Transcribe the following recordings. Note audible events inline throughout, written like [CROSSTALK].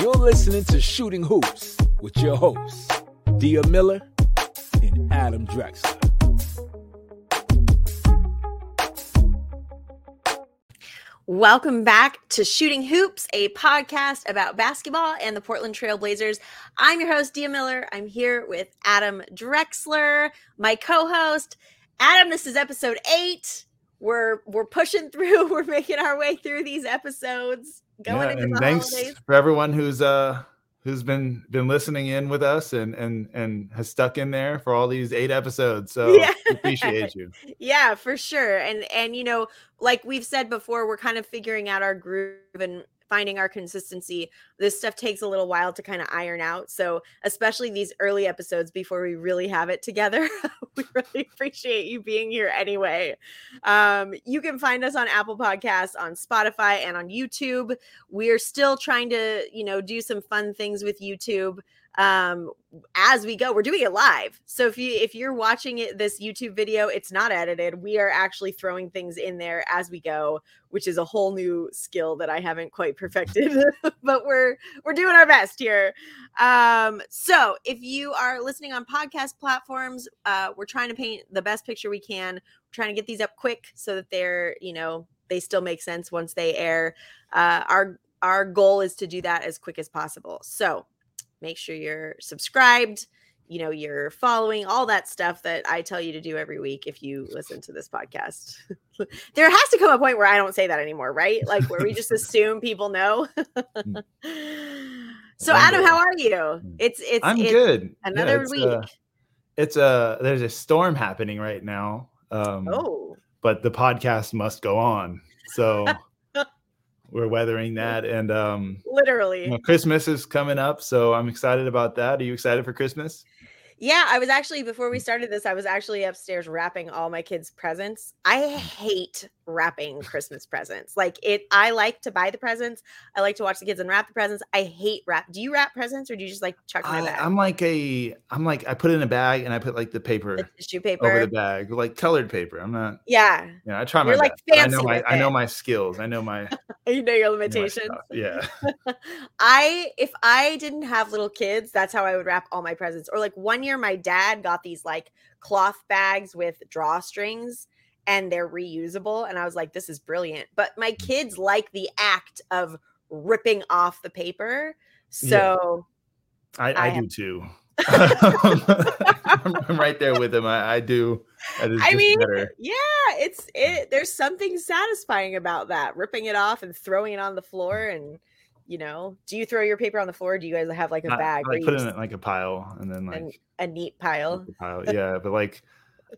You're listening to Shooting Hoops with your hosts, Dia Miller and Adam Drexler. Welcome back to Shooting Hoops, a podcast about basketball and the Portland Trail Blazers. I'm your host, Dia Miller. I'm here with Adam Drexler, my co-host. Adam, this is episode eight. We're we're pushing through. [LAUGHS] We're making our way through these episodes. Going yeah, and thanks holidays. for everyone who's uh who's been been listening in with us and and and has stuck in there for all these eight episodes. So Yeah. appreciate you. [LAUGHS] yeah for sure and and you know like we've said before we're kind of figuring out our groove and finding our consistency this stuff takes a little while to kind of iron out so especially these early episodes before we really have it together [LAUGHS] we really appreciate you being here anyway. Um you can find us on apple podcasts on spotify and on youtube. We're still trying to you know do some fun things with youtube um as we go we're doing it live. So if you if you're watching it this youtube video it's not edited. We are actually throwing things in there as we go which is a whole new skill that i haven't quite perfected [LAUGHS] but we're we're doing our best here. Um so if you are listening on podcast platforms uh we're trying to paint the best picture we can. We're trying to get these up quick so that they're you know they still make sense once they air. Uh our our goal is to do that as quick as possible. So make sure you're subscribed you know you're following all that stuff that i tell you to do every week if you listen to this podcast. [LAUGHS] There has to come a point where i don't say that anymore right? Like where we just [LAUGHS] assume people know. [LAUGHS] So One adam how are you? It's it's I'm it's good. Yeah, another it's, week. uh, it's a there's a storm happening right now. Um oh. but the podcast must go on. So we're weathering that and um literally you know, Christmas is coming up, so I'm excited about that. Are you excited for Christmas? Yeah, I was actually before we started this, I was actually upstairs wrapping all my kids' presents. I hate wrapping Christmas presents. Like it I like to buy the presents. I like to watch the kids unwrap the presents. I hate wrap. Do you wrap presents or do you just like chuck them in a I, bag? I'm like a I'm like I put it in a bag and I put like the paper the tissue paper over the bag, like colored paper. I'm not yeah. you know, I try my You're, like, best. I know my I know my skills. I know my, [LAUGHS] You know your limitations. stuff. Yeah. [LAUGHS] I if I didn't have little kids, that's how I would wrap all my presents. Or like one year my dad got these like cloth bags with drawstrings and they're reusable and I was like this is brilliant. But my Mm. kids like the act of ripping off the paper. Yeah. So I, I I, have- do too. [LAUGHS] I'm, I'm right there with him. I, I do. I mean, better. yeah, it's it there's something satisfying about that. Ripping it off and throwing it on the floor and you know, do you throw your paper on the floor? Or do you guys have like a I, bag I like put it in like a pile and then like a neat pile? pile. Yeah, but like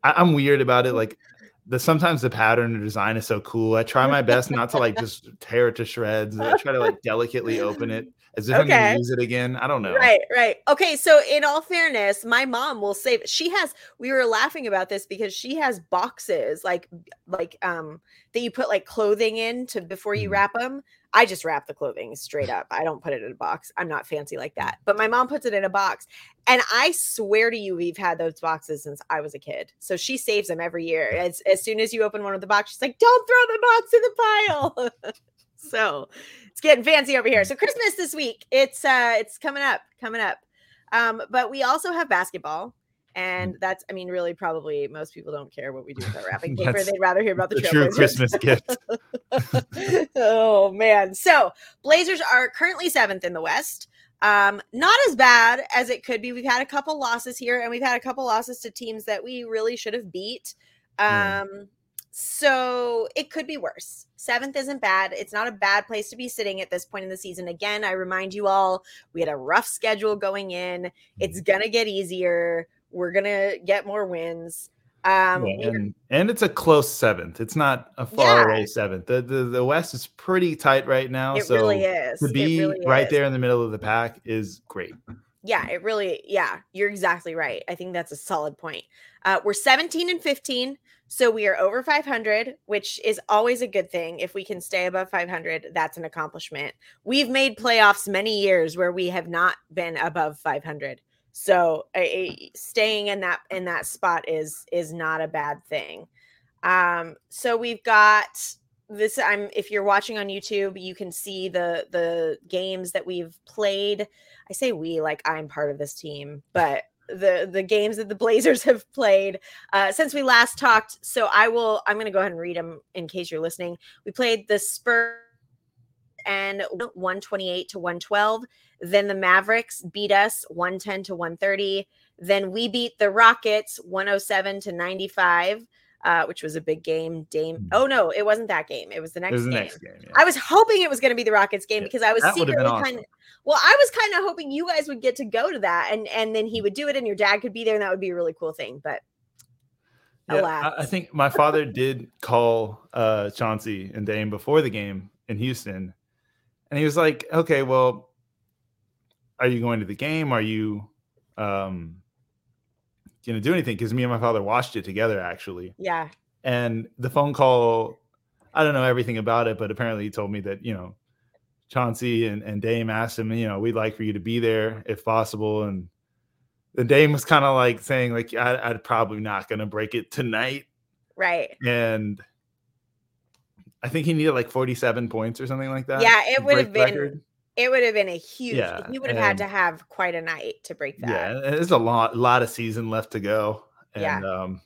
I, I'm weird about it. Like the sometimes the pattern or design is so cool. I try my best not to like just tear it to shreds. I try to like delicately open it as if I'm Okay. gonna use it again. I don't know. Right, right. Okay, so in all fairness, my mom will save. She has. We were laughing about this because she has boxes like, like um that you put like clothing in to before you Mhm. wrap them. I just wrap the clothing straight up. I don't put it in a box. I'm not fancy like that. But my mom puts it in a box, and I swear to you, we've had those boxes since I was a kid. So she saves them every year. As as soon as you open one of the box, she's like, "Don't throw the box in the pile." [LAUGHS] so it's getting fancy over here. So Christmas this week. It's uh it's coming up, coming up. Um, but we also have basketball. And that's, I mean, really, probably most people don't care what we do with our wrapping [LAUGHS] paper. They'd rather hear about the, The true. Christmas gift. [LAUGHS] [LAUGHS] oh man. So Blazers are currently seventh in the West. Um, not as bad as it could be. We've had a couple losses here, and we've had a couple losses to teams that we really should have beat. Um, so it could be worse. Seventh isn't bad. It's not a bad place to be sitting at this point in the season. Again, I remind you all, we had a rough schedule going in. It's gonna get easier. We're gonna get more wins. Um, Yeah, and, and it's a close seventh. It's not a far Yeah. away seventh. The, the the West is pretty tight right now. it so really is. to be really right is. there in the middle of the pack is great. Yeah, it really, yeah, you're exactly right. I think that's a solid point. Uh, we're 17 and 15, so we are over 500, which is always a good thing. If we can stay above 500, that's an accomplishment. We've made playoffs many years where we have not been above 500. So uh, staying in that in that spot is is not a bad thing. Um, so we've got this I'm if you're watching on YouTube, you can see the the games that we've played. I say we like I'm part of this team, but the the games that the Blazers [LAUGHS] have played uh, since we last talked. So I will I'm going to go ahead and read them in case you're listening. We played the Spurs and 128 to 112. Then the Mavericks beat us 110 to 130. Then we beat the Rockets 107 to 95 uh, which was a big game. Dame. Hmm. Oh no, it wasn't that game. It was the next. Was the game. next game. Yeah. I was hoping it was going to be the Rockets game yeah, because I was secretly awesome. kind of. Well, I was kind of hoping you guys would get to go to that, and and then he would do it, and your dad could be there, and that would be a really cool thing. But yeah, alas. I, I think my father did call uh, Chauncey and Dame before the game in Houston, and he was like, "Okay, well, are you going to the game? Are you?" Um, you know do anything because me and my father watched it together actually. Yeah. And the phone call, I don't know everything about it, but apparently he told me that you know Chauncey and, and Dame asked him, you know, we'd like for you to be there if possible, and the Dame was kind of like saying like I, I'm probably not gonna break it tonight, right? And I think he needed like 47 points or something like that. Yeah, it would have been. Record it would have been a huge. Yeah, he would have had to have quite a night to break that. Yeah, there's a lot, lot of season left to go, and yeah. um,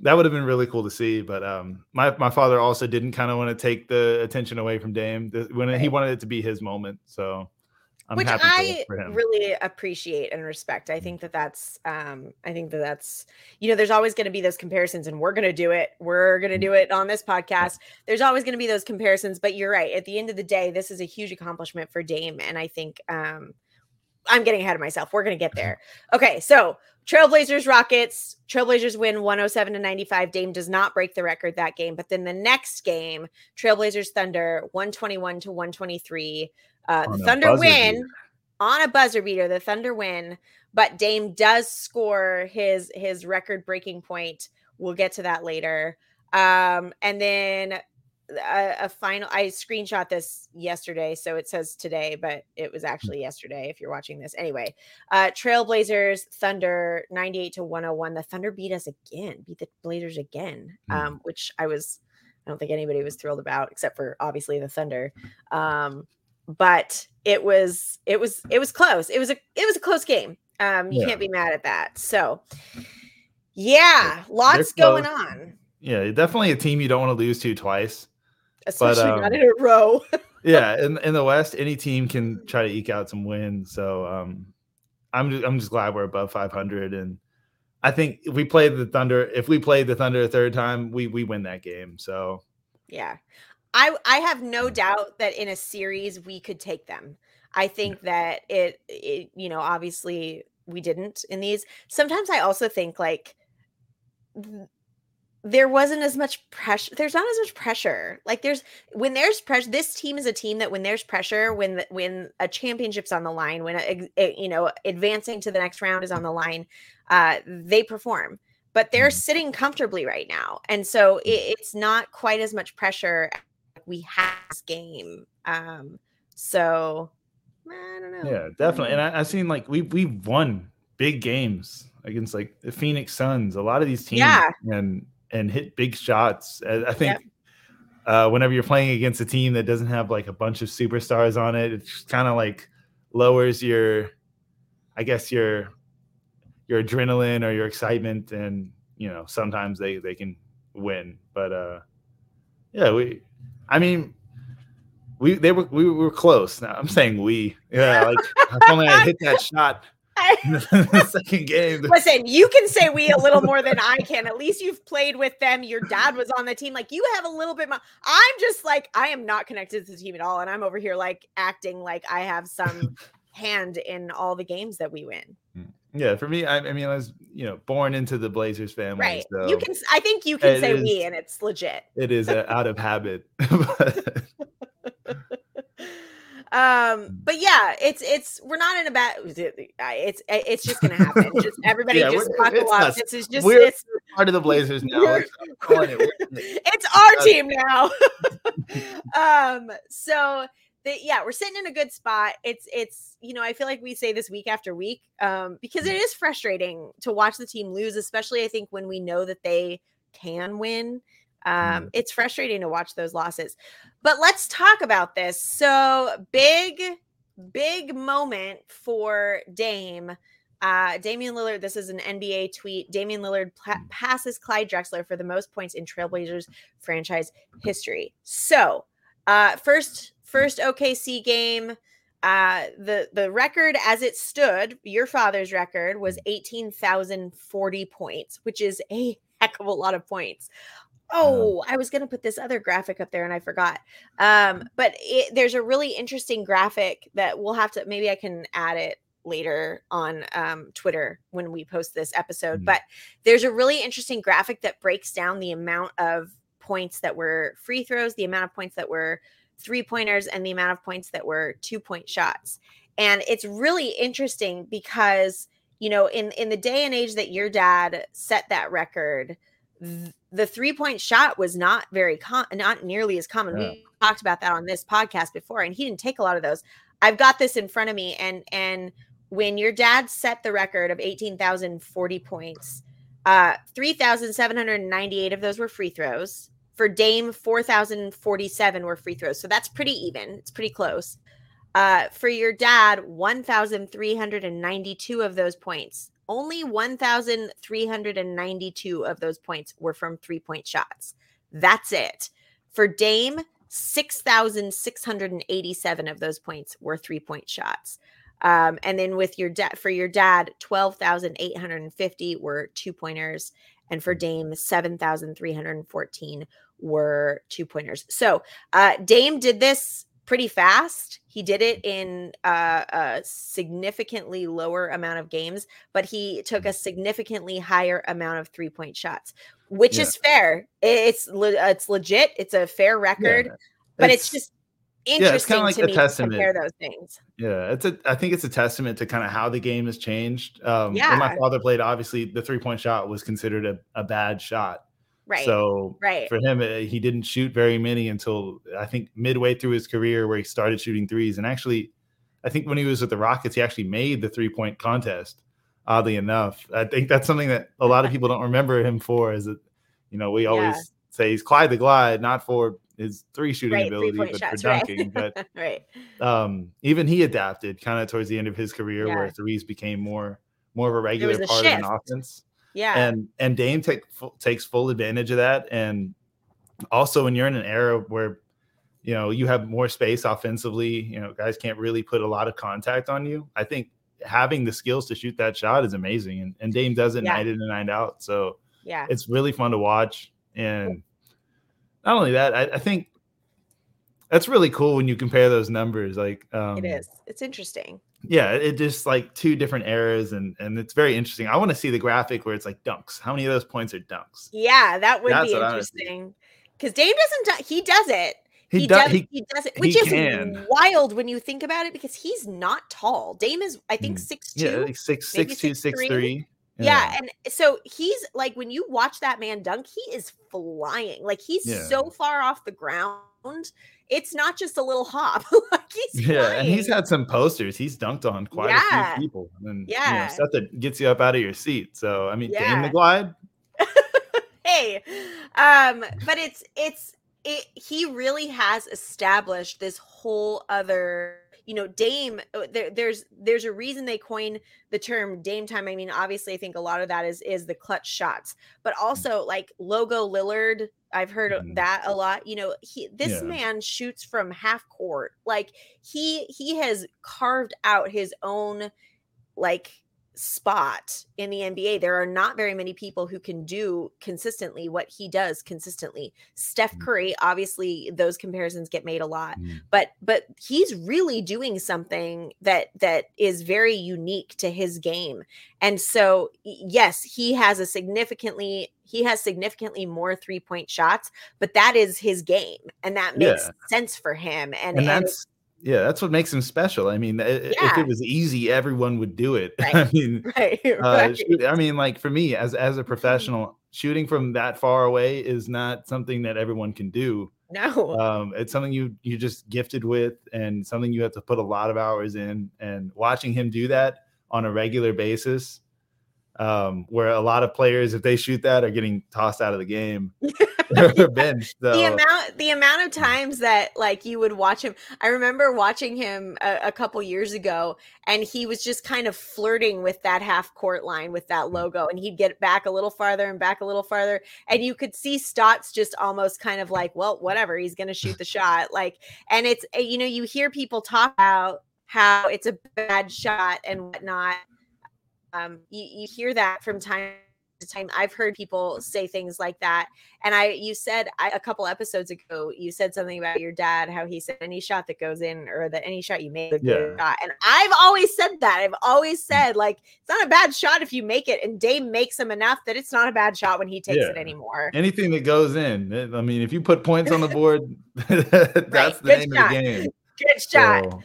that would have been really cool to see. But um, my my father also didn't kind of want to take the attention away from Dame when right. he wanted it to be his moment. So I'm which I really appreciate and respect. I mm. think that that's, um, I think that that's, you know, there's always going to be those comparisons, and we're going to do it. We're going to mm. do it on this podcast. There's always going to be those comparisons, but you're right. At the end of the day, this is a huge accomplishment for Dame, and I think um, I'm getting ahead of myself. We're going to get [LAUGHS] there. Okay, so Trailblazers Rockets. Trailblazers win 107 to 95. Dame does not break the record that game, but then the next game, Trailblazers Thunder 121 to 123. Uh, the Thunder win beater. on a buzzer beater. The Thunder win, but Dame does score his his record breaking point. We'll get to that later. Um, and then a, a, final. I screenshot this yesterday, so it says today, but it was actually yesterday. If you're watching this, anyway. Uh, Trailblazers Thunder 98 to 101. The Thunder beat us again, beat the Blazers again, mm. um, which I was. I don't think anybody was thrilled about, except for obviously the Thunder. Um, but it was it was it was close. It was a it was a close game. Um, you yeah. can't be mad at that. So yeah, lots going on. Yeah, definitely a team you don't want to lose to twice. Especially but, um, not in a row. [LAUGHS] yeah, in, in the West, any team can try to eke out some wins. So um, I'm just, I'm just glad we're above 500, and I think if we played the Thunder, if we played the Thunder a third time, we we win that game. So yeah, I I have no mm. doubt that in a series we could take them. I think that it, it you know obviously we didn't in these. Sometimes I also think like there wasn't as much pressure there's not as much pressure like there's when there's pressure this team is a team that when there's pressure when the, when a championship's on the line when a, a, you know advancing to the next round is on the line uh they perform but they're mm. sitting comfortably right now and so it, it's not quite as much pressure we have this game. Um, so I don't know. Yeah, definitely. And I, have seen like we we've won big games against like the Phoenix Suns, a lot of these teams, yeah. and and hit big shots. I think yep. uh, whenever you're playing against a team that doesn't have like a bunch of superstars on it, it's kind of like lowers your, I guess your your adrenaline or your excitement, and you know sometimes they they can win, but uh, yeah, we I mean, we they were we were close. Now I'm saying we. Yeah, like if [LAUGHS] only I hit that shot in the second game. Listen, you can say we a little more than I can. At least you've played with them. Your dad was on the team. Like you have a little bit more. I'm just like I am not connected to the team at all, and I'm over here like acting like I have some [LAUGHS] hand in all the games that we win. Yeah, for me, I, I, mean, I was you know born into the Blazers family. Right. So you can. I think you can say is, we, and it's legit. It is out of habit. [LAUGHS] [LAUGHS] um but yeah it's it's we're not in a bad it's it's just gonna happen just everybody yeah, just buckle up this is just we're it's part of the blazers now it's, [LAUGHS] it's our team now um so the, yeah, we're sitting in a good spot. It's it's you know I feel like we say this week after week um, because it is frustrating to watch the team lose, especially I think when we know that they can win. Um, mm. It's frustrating to watch those losses. But let's talk about this. So big, big moment for Dame. Uh, Damian Lillard, this is an NBA tweet. Damian Lillard pla- mm. passes Clyde Drexler for the most points in Trailblazers franchise history. So, uh, first, first OKC game. Uh, the the record as it stood, your father's record was mm. eighteen thousand forty points, which is a [LAUGHS] heck of a lot of points. Oh, I was going to put this other graphic up there and I forgot. Um, but it, there's a really interesting graphic that we'll have to maybe I can add it later on um, Twitter when we post this episode. Mm-hmm. But there's a really interesting graphic that breaks down the amount of points that were free throws, the amount of points that were three pointers, and the amount of points that were two point shots. And it's really interesting because you know in in the day and age that your dad set that record the three point shot was not very com- not nearly as common. Yeah. We talked about that on this podcast before, and he didn't take a lot of those. I've got this in front of me, and and when your dad set the record of eighteen thousand forty points, uh, three thousand seven hundred ninety eight of those were free throws. For Dame, four thousand forty seven were free throws, so that's pretty even. It's pretty close. Uh, for your dad, one thousand three hundred and ninety two of those points only 1,392 of those points were from three point shots. That's it. For Dame, 6,687 of those points were three point shots. Um, and then with your dad, for your dad, 12,850 were two pointers. And for Dame, 7,314 were two pointers. So uh, Dame did this pretty fast. He did it in uh, a significantly lower amount of games, but he took a significantly higher amount of three point shots, which yeah. is fair. It's it's legit. It's a fair record, yeah. but it's, it's, just interesting yeah, it's like to me testament. to compare those things. Yeah, it's a. I think it's a testament to kind of how the game has changed. Um, yeah. When my father played, obviously the three point shot was considered a, a bad shot. Right. So right. for him, eh, he didn't shoot very many until I think midway through his career, where he started shooting threes. And actually, I think when he was with the Rockets, he actually made the three point contest. Oddly enough, I think that's something that a lot of [LAUGHS] people don't remember him for. Is that you know we always yeah. say he's Clyde the Glide, not for his three shooting right, ability, but shots, [LAUGHS] for dunking. Right. but [LAUGHS] right. um, even he adapted kind of towards the end of his career, yeah. where threes became more more of a regular part shift. of an offense. Yeah. And and Dame take, takes full advantage of that. And also when you're in an era where you know you have more space offensively, you know, guys can't really put a lot of contact on you. I think having the skills to shoot that shot is amazing. And, and Dame does it yeah. night in and night out. So yeah, it's really fun to watch. And not only that, I, I think that's really cool when you compare those numbers. Like um, it is. It's interesting yeah it just like two different eras and and it's very interesting i want to see the graphic where it's like dunks how many of those points are dunks yeah that would That's be interesting because dame doesn't do, he does it he, he does he, he, does it which is can. wild when you think about it because he's not tall dame is i think mm. six two yeah like six six two six three, three. Yeah. yeah. and so he's like when you watch that man dunk, he is flying. Like he's yeah. so far off the ground it's not just a little hop. [LAUGHS] like he's yeah, flying. and he's had some posters. He's dunked on quite yeah. a few people, and yeah, you know, stuff that gets you up out of your seat. So I mean, yeah. Dame the Glide. [LAUGHS] hey, um, but it's it's it. He really has established this whole other you know, Dame. Uh, there, there's there's a reason they coin the term Dame time. I mean, obviously, I think a lot of that is is the clutch shots, but mm. also like logo Lillard. I've heard mm. that a lot. You know, he this yeah. man shoots from half court. Like he he has carved out his own like spot in the NBA. There are not very many people who can do consistently what he does consistently. Steph mm. Curry, obviously those comparisons get made a lot, mm. but but he's really doing something that that is very unique to his game. And so yes, he has a significantly he has significantly more three-point shots, but that is his game and that makes yeah. sense for him and, and that's yeah, that's what makes him special. I mean, yeah. if it was easy, everyone would do it. [LAUGHS] Right. I mean, [LAUGHS] right, uh, shoot, I mean, like for me as as a mm-hmm. professional, shooting from that far away is not something that everyone can do. No, um, it's something you you just gifted with, and something you have to put a lot of hours in. And watching him do that on a regular basis, um, where a lot of players, if they shoot that, are getting tossed out of the game. [LAUGHS] [LAUGHS] bench, so. The amount, the amount of times that like you would watch him. I remember watching him a, a couple years ago, and he was just kind of flirting with that half court line with that mm. logo, and he'd get back a little farther and back a little farther, and you could see Stotts just almost kind of like, well, whatever, he's going to shoot the [LAUGHS] shot, like, and it's eh, you know you hear people talk about how it's a bad shot and whatnot um, you, you hear that from time to time. I've heard people say things like that. And I, you said I, a couple episodes ago, you said something about your dad, how he said any shot that goes in or that any shot you make, yeah. shot. And I've always said that. I've always mm. said like it's not a bad shot if you make it. And Dame makes him enough that it's not a bad shot when he takes yeah. it anymore. Anything that goes in. Eh, I mean, if you put points on the [LAUGHS] board, [LAUGHS] that's right. the Good name shot. of the game. Good shot. So,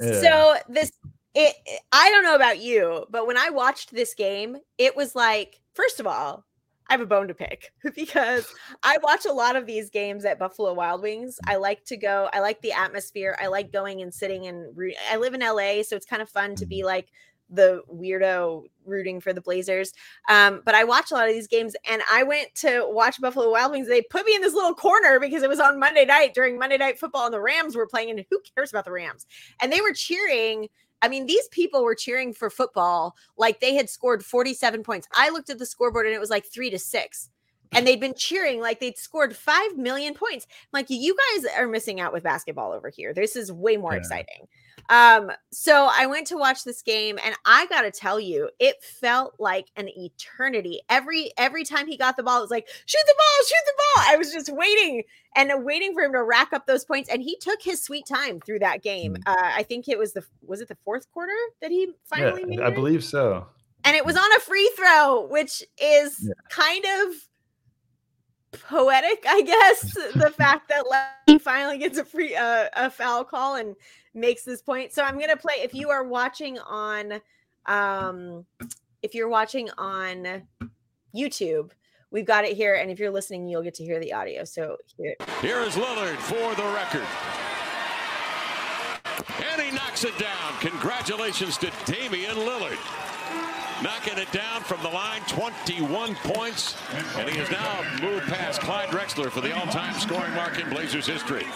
yeah. so this it, I don't know about you, but when I watched this game, it was like, first of all, I have a bone to pick [LAUGHS] because I watch a lot of these games at Buffalo Wild Wings. I like to go, I like the atmosphere. I like going and sitting and I live in LA, so it's kind of fun to be mm-hmm. like the weirdo rooting for the Blazers. Um, but I watch a lot of these games and I went to watch Buffalo Wild Wings. They put me in this little corner because it was on Monday night during Monday night football and the Rams were playing. And who cares about the Rams? And they were cheering I mean, these people were cheering for football like they had scored 47 points. I looked at the scoreboard and it was like three to six. And they'd been cheering like they'd scored 5 million points. I'm like, you guys are missing out with basketball over here. This is way more yeah. exciting. Um, so I went to watch this game and I gotta tell you, it felt like an eternity. Every every time he got the ball, it was like, shoot the ball, shoot the ball. I was just waiting and waiting for him to rack up those points. And he took his sweet time through that game. Mm. Uh, I think it was the was it the fourth quarter that he finally yeah, I believe so. And it was on a free throw, which is yeah. kind of poetic, I guess. [LAUGHS] the fact that he finally gets a free uh, a foul call and makes this point. So I'm gonna play. If you are watching on, um, if you're watching on YouTube, we've got it here, and if you're listening, you'll get to hear the audio. So here, here is Lillard for the record. And he knocks it down. Congratulations to Damian Lillard knocking it down from the line, 21 points. And he has now moved past Clyde Drexler for the all-time scoring mark in Blazers history.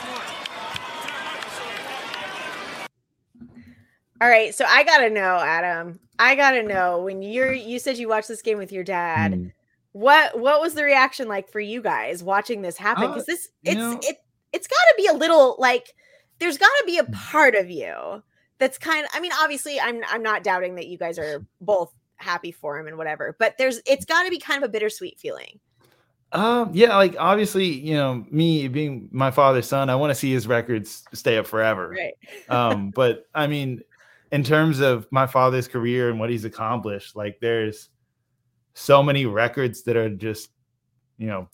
All right, so I gotta know, Adam. I gotta know when you're you said you watched this game with your dad. Mm. What what was the reaction like for you guys watching this happen? Because uh, this it's know, it it's got to be a little like there's got to be a mm. part of you that's kind of. I mean, obviously, I'm I'm not doubting that you guys are both happy for him and whatever. But there's it's got to be kind of a bittersweet feeling. Um, yeah, like obviously, you know, me being my father's son, I want to see his records stay up forever. Right. um, [LAUGHS] but I mean, in terms of my father's career and what he's accomplished, like there's so many records that are just, you know,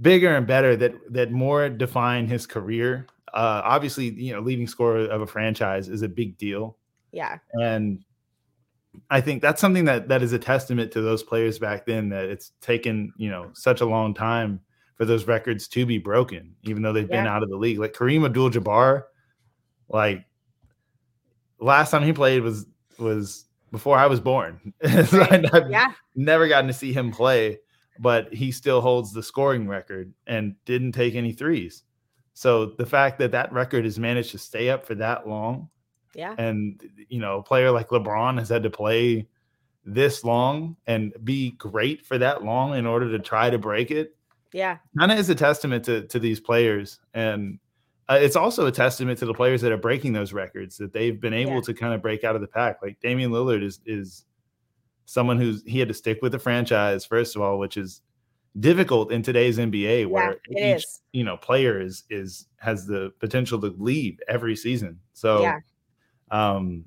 bigger and better that that more define his career. Uh, obviously, you know, leading scorer of a franchise is a big deal. Yeah. And I think that's something that that is a testament to those players back then that it's taken, you know, such a long time for those records to be broken, even though they've yeah. been out of the league. Like Kareem Abdul Jabbar, like last time he played was was before I was born. [LAUGHS] Right. I've yeah. never gotten to see him play, but he still holds the scoring record and didn't take any threes. So the fact that that record has managed to stay up for that long yeah. And you know, a player like LeBron has had to play this long and be great for that long in order to try to break it. Yeah. Kind of is a testament to to these players and uh, it's also a testament to the players that are breaking those records that they've been able yeah. to kind of break out of the pack. Like Damian Lillard is is someone who's he had to stick with the franchise first of all, which is difficult in today's NBA where yeah, each is. you know player is is has the potential to leave every season. So yeah um,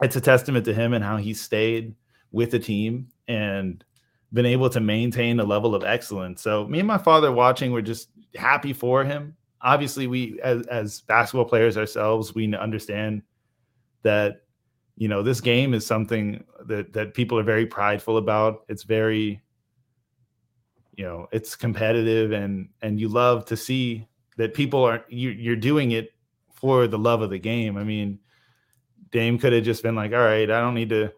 it's a testament to him and how he stayed with the team and been able to maintain a level of excellence. So me and my father watching, we're just happy for him. Obviously, we as, as basketball players ourselves, we understand that you know this game is something that that people are very prideful about. It's very you know it's competitive and and you love to see that people are you, you're doing it for the love of the game. I mean, Dame could have just been like, all right, I don't need to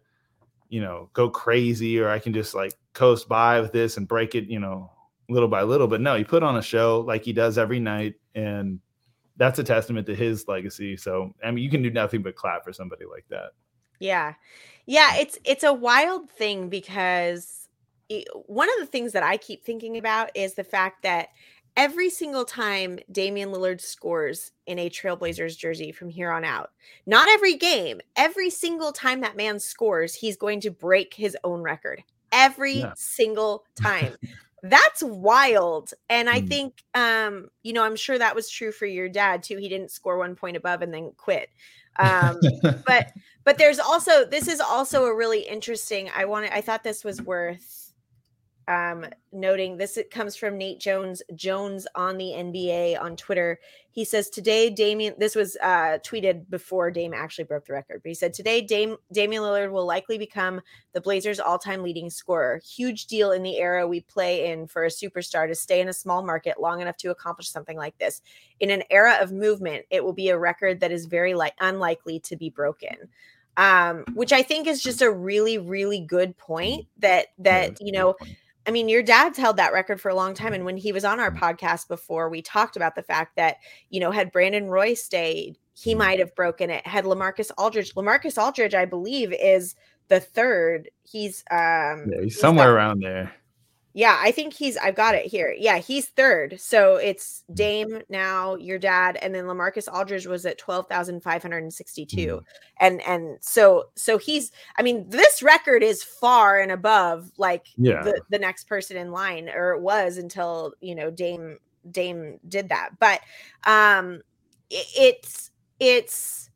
you know, go crazy or I can just like coast by with this and break it, you know, little by little. But no, he put on a show like he does every night. And that's a testament to his legacy. So, I mean, you can do nothing but clap for somebody like that. Yeah. Yeah. It's, it's a wild thing because one of the things that I keep thinking about is the fact that every single time Damian Lillard scores in a Trailblazers jersey from here on out, not every game, every single time that man scores, he's going to break his own record. Every yeah. single [LAUGHS] time. That's wild. And I mm. think um, you know, I'm sure that was true for your dad too. He didn't score one point above and then quit. Um, but [LAUGHS] but there's also this is also a really interesting. I wanted I thought this was worth um, noting this it comes from Nate Jones Jones on the NBA on Twitter. He says today Damian this was uh, tweeted before Dame actually broke the record, but he said today Dame Damian Lillard will likely become the Blazers all-time leading scorer. Huge deal in the era we play in for a superstar to stay in a small market long enough to accomplish something like this. In an era of movement, it will be a record that is very like unlikely to be broken um, which I think is just a really, really good point that that you know I mean, your dad's held that record for a long time. And when he was on our podcast before, we talked about the fact that, you know, had Brandon Roy stayed, he mm. might have broken it. Had Lamarcus Aldridge, Lamarcus Aldridge, I believe, is the third. He's um yeah, he's somewhere got, around there. Yeah, I think he's I've got it here. Yeah, he's third. So it's mm. Dame now, your dad, and then Lamarcus Aldridge was at 12,562. Mm. And and so so he's I mean, this record is far and above like yeah. the, the next person in line, or it was until you know Dame Dame did that. But um it, it's it's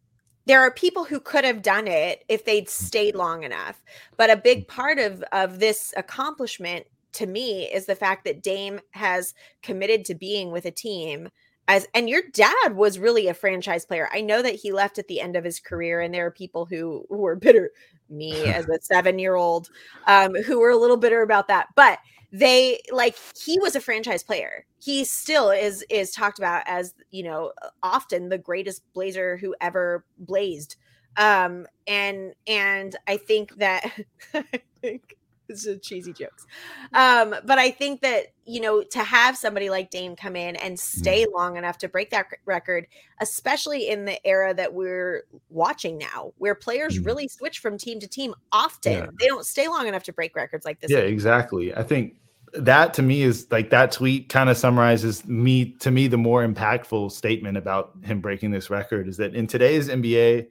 there are people who could have done it if they'd stayed long enough but a big part of of this accomplishment to me is the fact that Dame has committed to being with a team as and your dad was really a franchise player. I know that he left at the end of his career and there are people who, who were bitter me as a 7-year-old um who were a little bitter about that. But they like he was a franchise player. He still is is talked about as, you know, often the greatest blazer who ever blazed. Um and and I think that [LAUGHS] I think it's just cheesy jokes. Um, but I think that you know to have somebody like Dame come in and stay mm. long enough to break that record, especially in the era that we're watching now, where players mm. really switch from team to team often. Yeah. They don't stay long enough to break records like this. Yeah, anymore. exactly. I think that to me is like that tweet kind of summarizes me to me the more impactful statement about him breaking this record is that in today's NBA,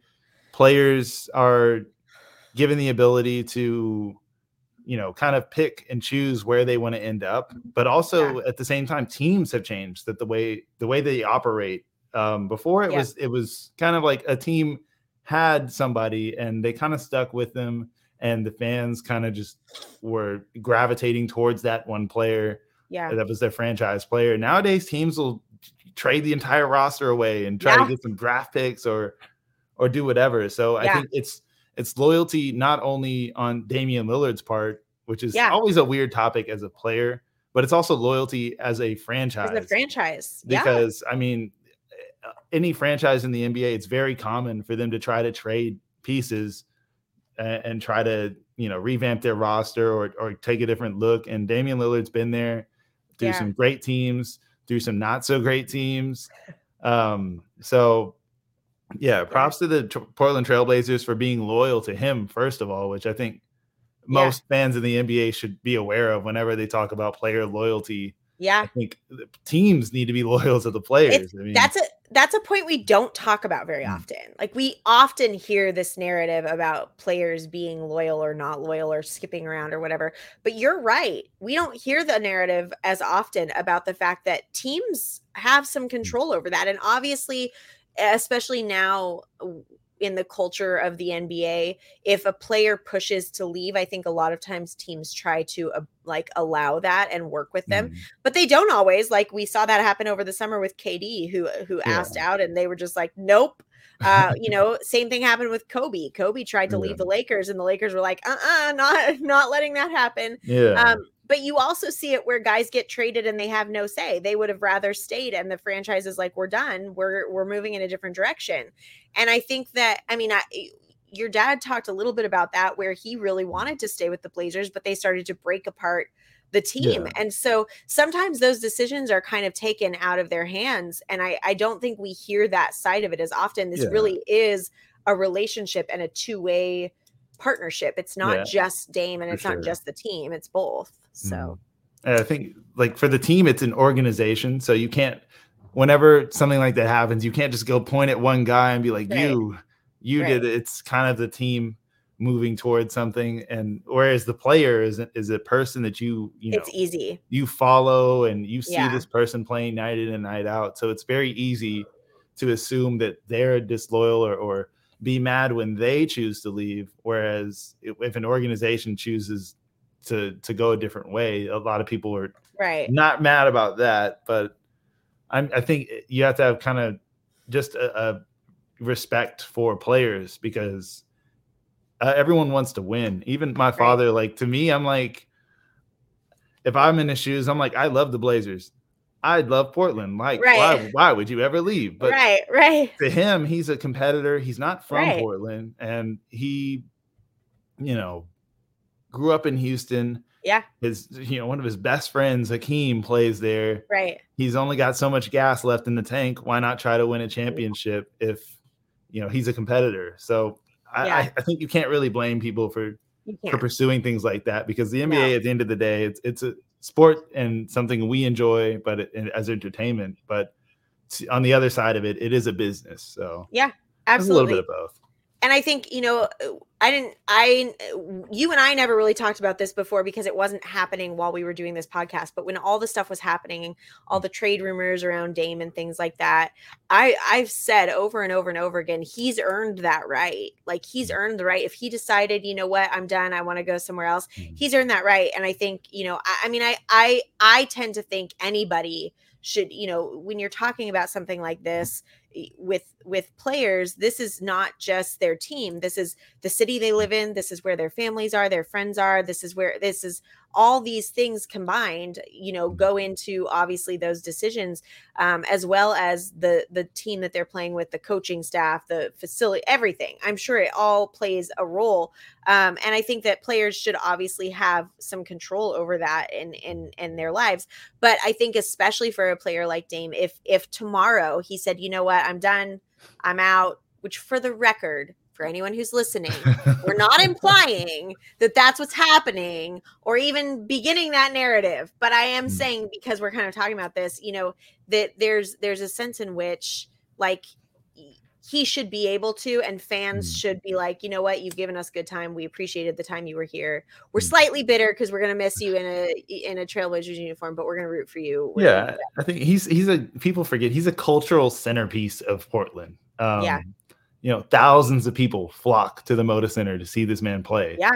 players are given the ability to you know kind of pick and choose where they want to end up but also yeah. at the same time teams have changed that the way the way they operate um before it yeah. was it was kind of like a team had somebody and they kind of stuck with them and the fans kind of just were gravitating towards that one player yeah that was their franchise player nowadays teams will trade the entire roster away and try yeah. to get some draft picks or or do whatever so i think it's it's loyalty not only on Damian Lillard's part, which is yeah. always a weird topic as a player, but it's also loyalty as a franchise. As a franchise. Because yeah. I mean, uh, any franchise in the NBA, it's very common for them to try to trade pieces and, and try to, you know, revamp their roster or or take a different look. And Damian Lillard's been there through yeah. some great teams, through some not so great teams. [LAUGHS] Um, so yeah, props to the T- Portland Trailblazers for being loyal to him, first of all, which I think most yeah. fans in the NBA should be aware of whenever they talk about player loyalty. Yeah. I think teams need to be [LAUGHS] loyal to the players. I mean, that's a that's a point we don't talk about very mm. often. Like we often hear this narrative about players being loyal or not loyal or skipping around or whatever. But you're right. We don't hear the narrative as often about the fact that teams have some mm. control over that. And obviously especially now in the culture of the NBA, if a player pushes to leave, I think a lot of times teams try to uh, like allow that and work with them, mm. but they don't always. Like we saw that happen over the summer with KD, who who yeah. asked out, and they were just like, "Nope." Uh, [LAUGHS] you know, same thing happened with Kobe. Kobe tried to yeah. leave the Lakers, and the Lakers were like, "Uh, uh-uh, uh not [LAUGHS] not letting that happen." Yeah. Um, but you also see it where guys get traded and they have no say. They would have rather stayed, and the franchise is like, "We're done. We're we're moving in a different direction." And I think that I mean, I your dad talked a little bit about that where he really wanted to stay with the Blazers, but they started to break apart the team. Yeah. And so sometimes those decisions are kind of taken out of their hands. And I, I don't think we hear that side of it as often. This yeah. really is a relationship and a two way partnership. It's not yeah, just Dame and it's sure. not just the team, it's both. So mm. I think like for the team, it's an organization. So you can't, whenever something like that happens, you can't just go point at one guy and be like, right. you, you right. did it. It's kind of the team moving towards something and whereas the player is is a person that you you know it's easy you follow and you see yeah. this person playing night in and night out so it's very easy to assume that they're disloyal or, or be mad when they choose to leave whereas if an organization chooses to to go a different way a lot of people are right not mad about that but I'm, i think you have to have kind of just a, a respect for players because uh, everyone wants to win. Even my father, right. like to me, I'm like, if I'm in his shoes, I'm like, I love the Blazers. I love Portland. Like, right. why, why would you ever leave? But right, right. To him, he's a competitor. He's not from right. Portland, and he, you know, grew up in Houston. Yeah. His, you know, one of his best friends, Hakeem, plays there. Right. He's only got so much gas left in the tank. Why not try to win a championship if, you know, he's a competitor? So I, yeah. I, think you can't really blame people for for pursuing things like that because the NBA no. at the end of the day it's it's a sport and something we enjoy but it, as entertainment but on the other side of it it is a business so yeah absolutely a little bit of both and I think you know I didn't I you and I never really talked about this before because it wasn't happening while we were doing this podcast but when all the stuff was happening all the trade rumors around Dame and things like that I I've said over and over and over again he's earned that right. Like he's earned the right. If he decided you know what? I'm done. I want to go somewhere else mm-hmm. he's earned that right. And I think you know I, I mean I I I tend to think anybody should you know when you're talking about something like this with with players this is not just their team. This is the city they live in. This is where their families are their friends are. This is where this is all these things combined you know go into obviously those decisions um, as well as the the team that they're playing with the coaching staff the facility everything. I'm sure it all plays a role um, and i think that players should obviously have some control over that in in in their lives but i think especially for a player like dame if if tomorrow he said you know what i'm done i'm out which for the record for anyone who's listening, we're not [LAUGHS] implying that that's what's happening or even beginning that narrative. But I am mm. saying because we're kind of talking about this, you know, that there's there's a sense in which like he should be able to and fans mm. should be like you know what you've given us good time we appreciated the time you were here we're mm. slightly bitter because we're going to miss you in a in a trailblazers uniform but we're going to root for you yeah i think he's he's a people forget he's a cultural centerpiece of portland um, yeah you know, thousands of people flock to the Moda Center to see this man play. Yeah.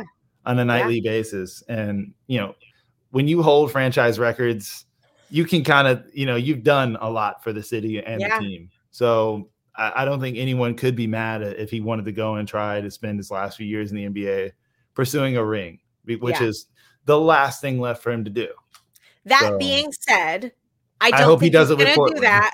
On a nightly yeah. basis. And, you know, when you hold franchise records, you can kind of, you know, you've done a lot for the city and yeah. the team. So I, I, don't think anyone could be mad if he wanted to go and try to spend his last few years in the NBA pursuing a ring, which yeah. is the last thing left for him to do. That so, being said, I don't [LAUGHS] I hope he does it with Portland. Do that.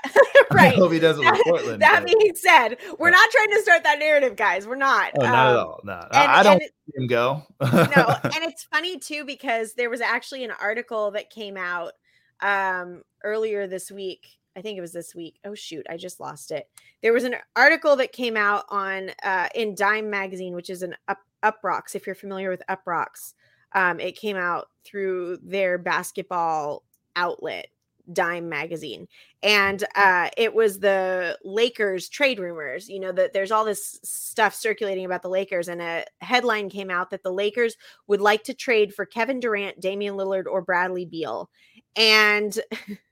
right. I hope he does it with Portland. that but... being said, we're not trying to start that narrative, guys. We're not. Oh, not um, at all. No, and, I don't [LAUGHS] see him go. no, [LAUGHS] and it's funny too because there was actually an article that came out um, earlier this week. I think it was this week. Oh shoot, I just lost it. There was an article that came out on uh, in Dime magazine, which is an up Uproxx. If you're familiar with Uproxx, um, it came out through their basketball outlet Dime magazine. And uh, it was the Lakers trade rumors. You know, that there's all this stuff circulating about the Lakers, and a headline came out that the Lakers would like to trade for Kevin Durant, Damian Lillard, or Bradley Beal. And [LAUGHS]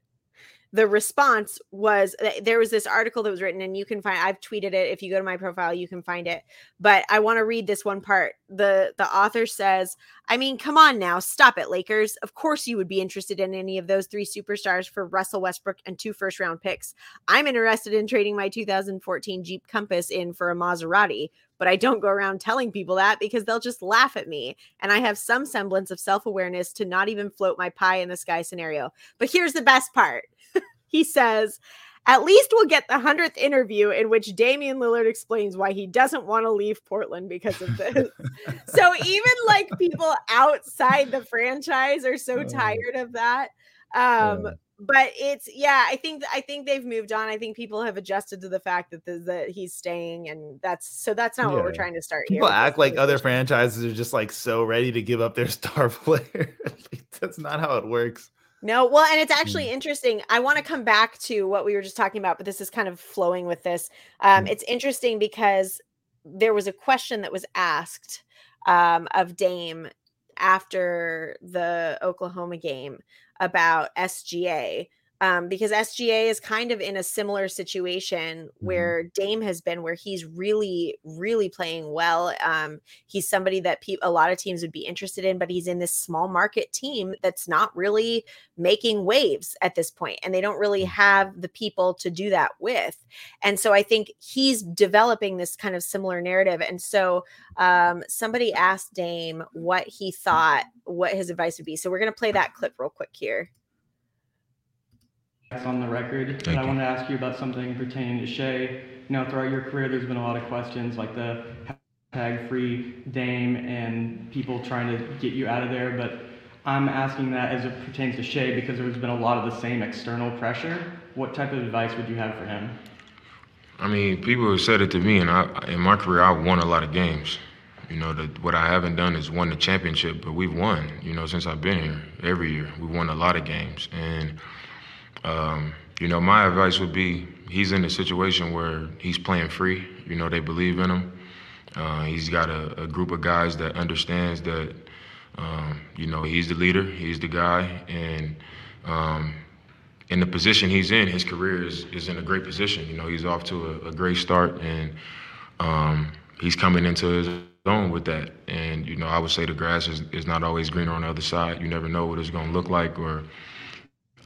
the response was eh, there was this article that was written and you can find I've tweeted it. If you go to my profile you can find it. But I want to read this one part the the author says I mean come on now stop it Lakers of course you would be interested in any of those three superstars for Russell Westbrook and two first round picks I'm interested in trading my 2014 Jeep Compass in for a Maserati but I don't go around telling people that because they'll just laugh at me. And I have some semblance of self awareness to not even float my pie in the sky scenario. But here's the best part [LAUGHS] he says, at least we'll get the 100th interview in which Damian Lillard explains why he doesn't want to leave Portland because of this. [LAUGHS] so even like people outside the franchise are so oh. tired of that. Um, yeah but it's yeah i think i think they've moved on i think people have adjusted to the fact that the, that he's staying and that's so that's not yeah. what we're trying to start people act like other franchises are just like so ready to give up their [LAUGHS] star [LAUGHS] player that's not how it works no well and it's actually mm. interesting i want to come back to what we were just talking about but this is kind of flowing with this um, mm. it's interesting because there was a question that was asked um, of dame after the oklahoma game about SGA um, because SGA is kind of in a similar situation mm-hmm. where Dame has been, where he's really, really playing well. Um, he's somebody that pe- a lot of teams would be interested in, but he's in this small market team that's not really making waves at this point, and they don't really mm. have the people to do that with. And so I think he's developing this kind of similar narrative. And so um, somebody asked Dame what he thought, what his advice would be. So we're going to play that clip real quick here on the record. Thank I want to ask you about something pertaining to Shai. You know, throughout your career, there's been a lot of questions like the hashtag free Dame and people trying to get you out of there. But I'm asking that as it pertains to Shai because there's been a lot of the same external pressure. What type of advice would you have for him? I mean, people have said it to me, and I, in my career, I've won a lot of games. You know, the, what I haven't done is won the championship, but we've won. You know, since I've been here, every year we've won a lot of games, and um, you know, my advice would be he's in a situation where he's playing free. You know, they believe in him. Uh, he's got a, a, group of guys that understands that, um, you know, he's the leader, he's the guy, and um, in the position he's in, his career is, is in a great position. You know, he's off to a, a great start, and um, he's coming into his own with that. And you know, I would say the grass is, is not always greener on the other side. You never know what it's going to look like, or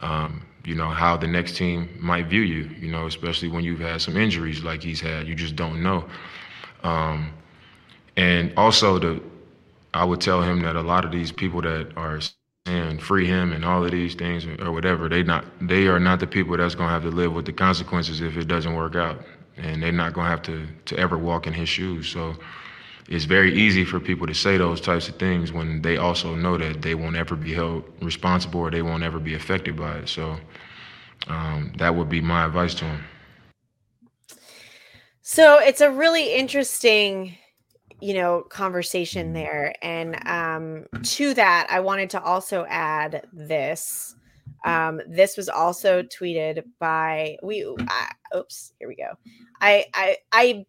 um, you know, how the next team might view you, you know, especially when you've had some injuries like he's had. You just don't know. Um, and also, the, I would tell him that a lot of these people that are saying free him and all of these things or whatever, they not they are not the people that's gonna have to live with the consequences if it doesn't work out, and they're not gonna have to to ever walk in his shoes. So it's very easy for people to say those types of things when they also know that they won't ever be held responsible or they won't ever be affected by it. So um, that would be my advice to them. So it's a really interesting, you know, conversation there. And um, to that, I wanted to also add this. Um, this was also tweeted by we. Uh, oops, here we go. I I I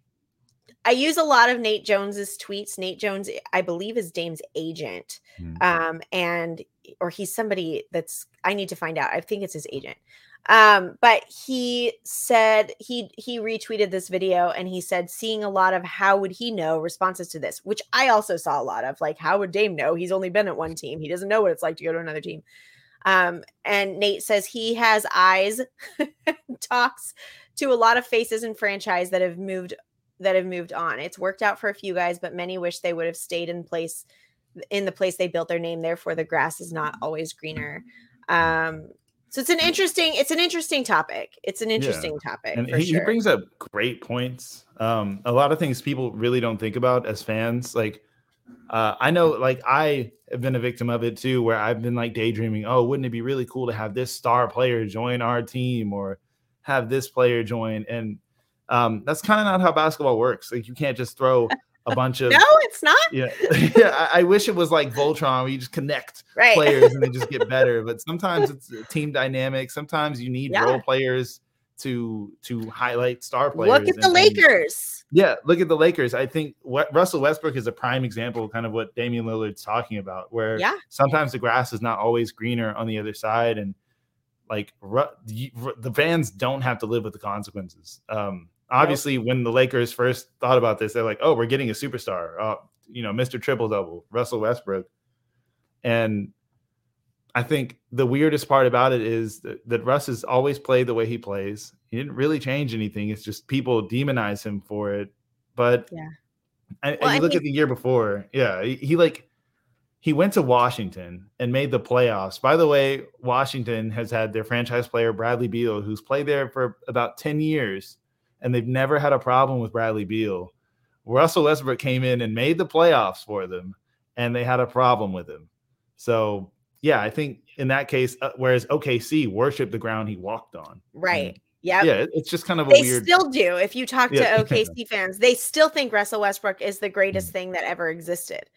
I use a lot of Nate Jones's tweets. Nate Jones, I believe, is Dame's agent, mm-hmm. um, and or he's somebody that's I need to find out. I think it's his agent. Um, but he said he he retweeted this video and he said seeing a lot of how would he know responses to this, which I also saw a lot of like how would Dame know? He's only been at one team. He doesn't know what it's like to go to another team. Um, and Nate says he has eyes, [LAUGHS] talks to a lot of faces in franchise that have moved that have moved on. It's worked out for a few guys, but many wish they would have stayed in place in the place they built their name. Therefore, the grass is not always greener. Um, so it's an interesting, it's an interesting topic. It's an interesting yeah. topic. And he, sure. he, brings up great points. Um, a lot of things people really don't think about as fans. Like, uh, I know, like I have been a victim of it too, where I've been like daydreaming. Oh, wouldn't it be really cool to have this star player join our team or have this player join? And um, that's kind of not how basketball works. Like you can't just throw a [LAUGHS] bunch of no, it's not. Yeah, [LAUGHS] yeah. I, I, wish it was like Voltron, where you just connect right. players and they just get [LAUGHS] better. But sometimes it's team dynamic. Sometimes you need yeah. role players to to highlight star players. Look at and, the Lakers. And, yeah, look at the Lakers. I think what Russell Westbrook is a prime example, kind of what Damian Lillard's talking about, where yeah. sometimes the grass is not always greener on the other side, and like the fans don't have to live with the consequences. Um, obviously nope. when the Lakers first thought about this, they're like, "Oh, we're getting a superstar, uh, you know, Mr. Triple Double, Russell Westbrook," and I think the weirdest part about it is that, that, Russ has always played the way he plays. He didn't really change anything. It's just people demonize him for it. But yeah, and, well, and you look think- at the year before, yeah, he, he like he went to Washington and made the playoffs. By the way, Washington has had their franchise player Bradley Beal, who's played there for about 10 years, and they've never had a problem with Bradley Beal. Russell Westbrook came in and made the playoffs for them, and they had a problem with him. So, yeah, I think in that case, uh, whereas OKC worshiped the ground he walked on. Right. Yeah. Yeah, it's just kind of a they weird. still do. If you talk Yeah. to OKC fans, they still think Russell Westbrook is the greatest thing that ever existed.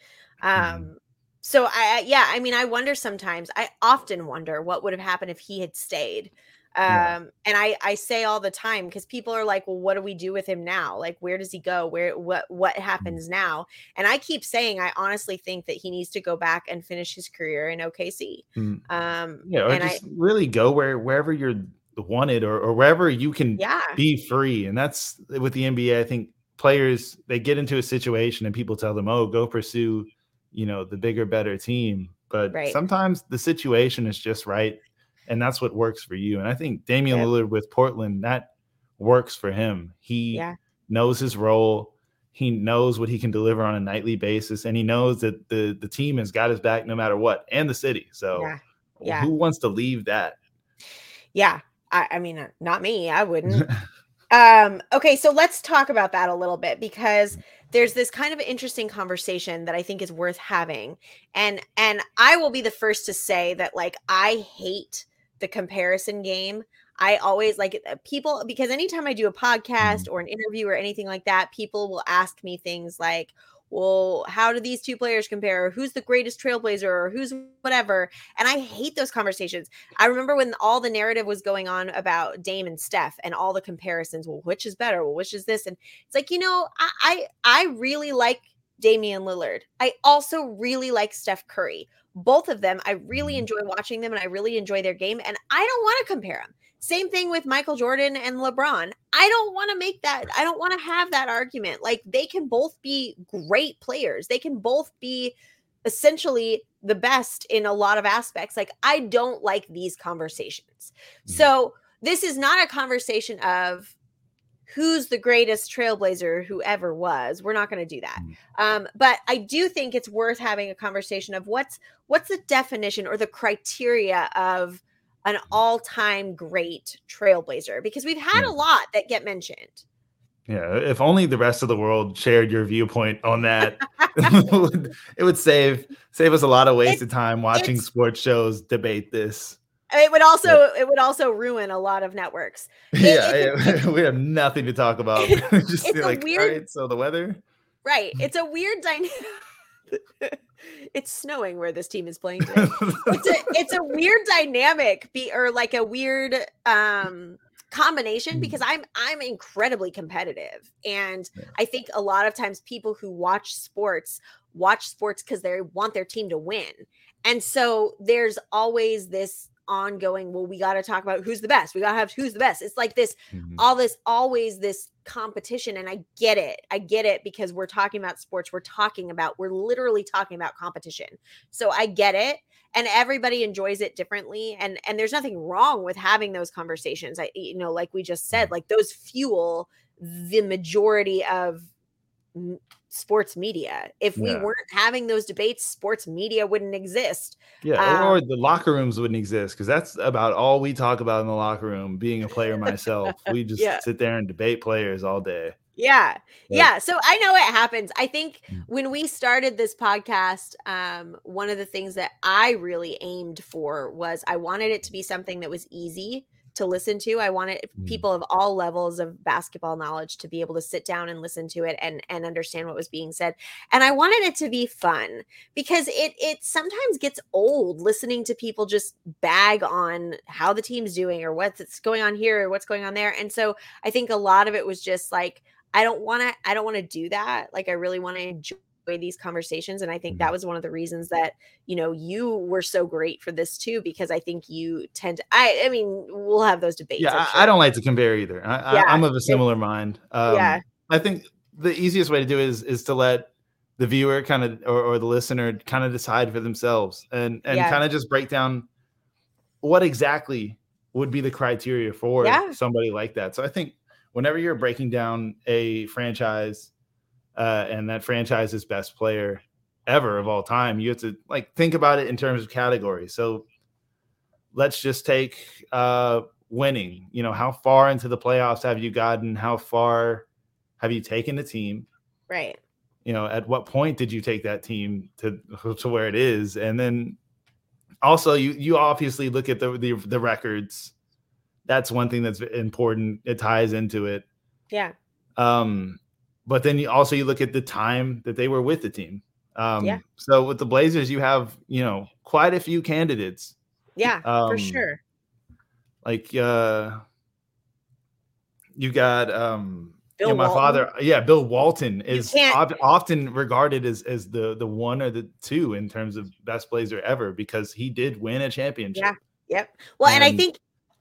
Um, so I yeah, I mean, I wonder sometimes. I often wonder what would have happened if he had stayed. Um, Yeah. and I I say all the time because people are like, well, what do we do with him now? Like, where does he go? Where what what happens now? And I keep saying, I honestly think that he needs to go back and finish his career in OKC. Mm. Um, Yeah, and I just really go where wherever you're wanted or, or wherever you can yeah, be free. And that's with the NBA. I think players they get into a situation and people tell them, "Oh, go pursue, you know, the bigger, better team." But Right. sometimes the situation is just right, and that's what works for you. And I think Damian Yep. Lillard with Portland that works for him. He Yeah. knows his role. He knows what he can deliver on a nightly basis, and he knows that the the team has got his back no matter what, and the city. So, Yeah. Yeah. who wants to leave that? yeah. I, I mean, uh, not me. I wouldn't. [LAUGHS] Um, okay, so let's talk about that a little bit because there's this kind of interesting conversation that I think is worth having. And and I will be the first to say that like I hate the comparison game. I always like uh, people because anytime I do a podcast or an interview or anything like that, people will ask me things like, well, how do these two players compare? Who's the greatest trailblazer or who's whatever? And I hate those conversations. I remember when all the narrative was going on about Dame and Steph and all the comparisons. Well, which is better? Well, which is this? And it's like, you know, I I, I really like Damian Lillard. I also really like Steph Curry. Both of them, I really enjoy watching them and I really enjoy their game. And I don't want to compare them. Same thing with Michael Jordan and LeBron. I don't want to make that, I don't want to have that argument. Like they can both be great players. They can both be essentially the best in a lot of aspects. Like I don't like these conversations. Mm. So this is not a conversation of who's the greatest trailblazer who ever was. We're not going to do that. Mm. Um, but I do think it's worth having a conversation of what's what's the definition or the criteria of an all-time great trailblazer because we've had Yeah. a lot that get mentioned. Yeah, if only the rest of the world shared your viewpoint on that, [LAUGHS] it would- save save us a lot of [LAUGHS] wasted time watching sports shows debate this. It would also it would also ruin a lot of networks. [LAUGHS] yeah, it's yeah, [LAUGHS] we have nothing to talk about. [LAUGHS] Just it's be a like, weird- all right, so the weather. Right. It's a weird dynamic. it's snowing where this team is playing today. it's a it's a weird dynamic be or like a weird um combination because I'm I'm incredibly competitive and Yeah. I think a lot of times people who watch sports watch sports because they want their team to win. And so there's always this ongoing well we got to talk about who's the best. We got to have who's the best. It's like this Mhm. all this always this competition and i get it i get it because we're talking about sports we're talking about we're literally talking about competition so i get it and everybody enjoys it differently and and there's nothing wrong with having those conversations i you know like we just said like those fuel the majority of sports media if we Yeah. weren't having those debates sports media wouldn't exist Yeah, or, or Um, the locker rooms wouldn't exist because that's about all we talk about in the locker room. Being a player myself, we [LAUGHS] just Yeah. sit there and debate players all day. Yeah. Yeah. Yeah. So I know it happens. I think Mm. when we started this podcast, um, one of the things that I really aimed for was I wanted it to be something that was easy to listen to. I wanted Mm. people of all levels of basketball knowledge to be able to sit down and listen to it and and understand what was being said. And I wanted it to be fun because it it sometimes gets old listening to people just bag on how the team's doing or what's going on here or what's going on there. And so I think a lot of it was just like I don't want to I don't want to do that. Like I really want to enjoy these conversations and I think that was one of the reasons that you know you were so great for this too because I think you tend to I I mean we'll have those debates. Yeah, I, sure. I don't like to compare either. I, Yeah, I, I'm of a similar mind. Um, yeah. I think the easiest way to do it is is to let the viewer kind of or, or the listener kind of decide for themselves and and Yeah. kind of just break down what exactly would be the criteria for Yeah. somebody like that. So I think whenever you're breaking down a franchise uh, and that franchise's best player, ever of all time. You have to like think about it in terms of categories. So let's just take uh winning. You know, how far into the playoffs have you gotten? How far have you taken the team? Right. You know, at what point did you take that team to to where it is? And then also you you obviously look at the the, the records. That's one thing that's important. It ties into it. Yeah. Um, but then you also you look at the time that they were with the team. Um, Yeah. So with the Blazers, you have you know quite a few candidates. Yeah, for Um, sure. Like uh, you got um, Bill yeah, my Walton. father. Yeah, Bill Walton is can't- often regarded as as the the one or the two in terms of best Blazer ever because he did win a championship. Yeah. Yep. Well, and, I think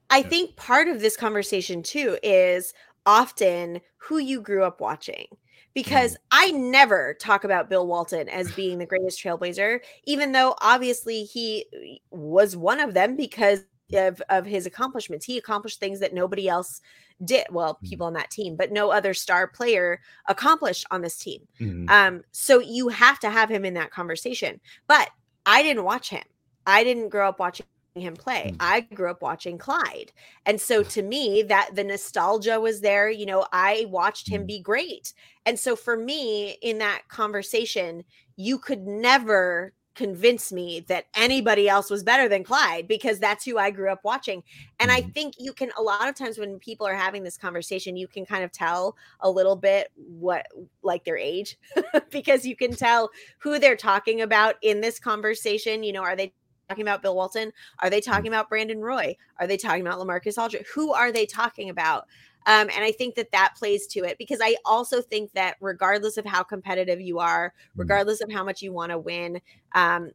I think part of this conversation too is often who you grew up watching. Because Mm-hmm. I never talk about Bill Walton as being the greatest trailblazer, even though obviously he uh, was one of them because of, of his accomplishments. He accomplished things that nobody else did. Well, Mm-hmm. people on that team, but no other star player accomplished on this team. Mhm. Um, so you have to have him in that conversation. But I didn't watch him. I didn't grow up watching him play. Mm. I grew up watching Clyde. And so to me, that the nostalgia was there. You know, I watched him Mm. be great. And so for me, in that conversation, you could never convince me that anybody else was better than Clyde because that's who I grew up watching. And I Mhm. think you can a lot of times when people are having this conversation, you can kind of tell a little bit what like their age [LAUGHS] because you can tell who they're talking about in this conversation. You know, are they talking about Bill Walton? Are they talking about Brandon Roy? Are they talking about Lamarcus Aldridge? Who are they talking about? Um, and I think that that plays to it because I also think that regardless of how competitive you are, regardless of how much you want to win, um,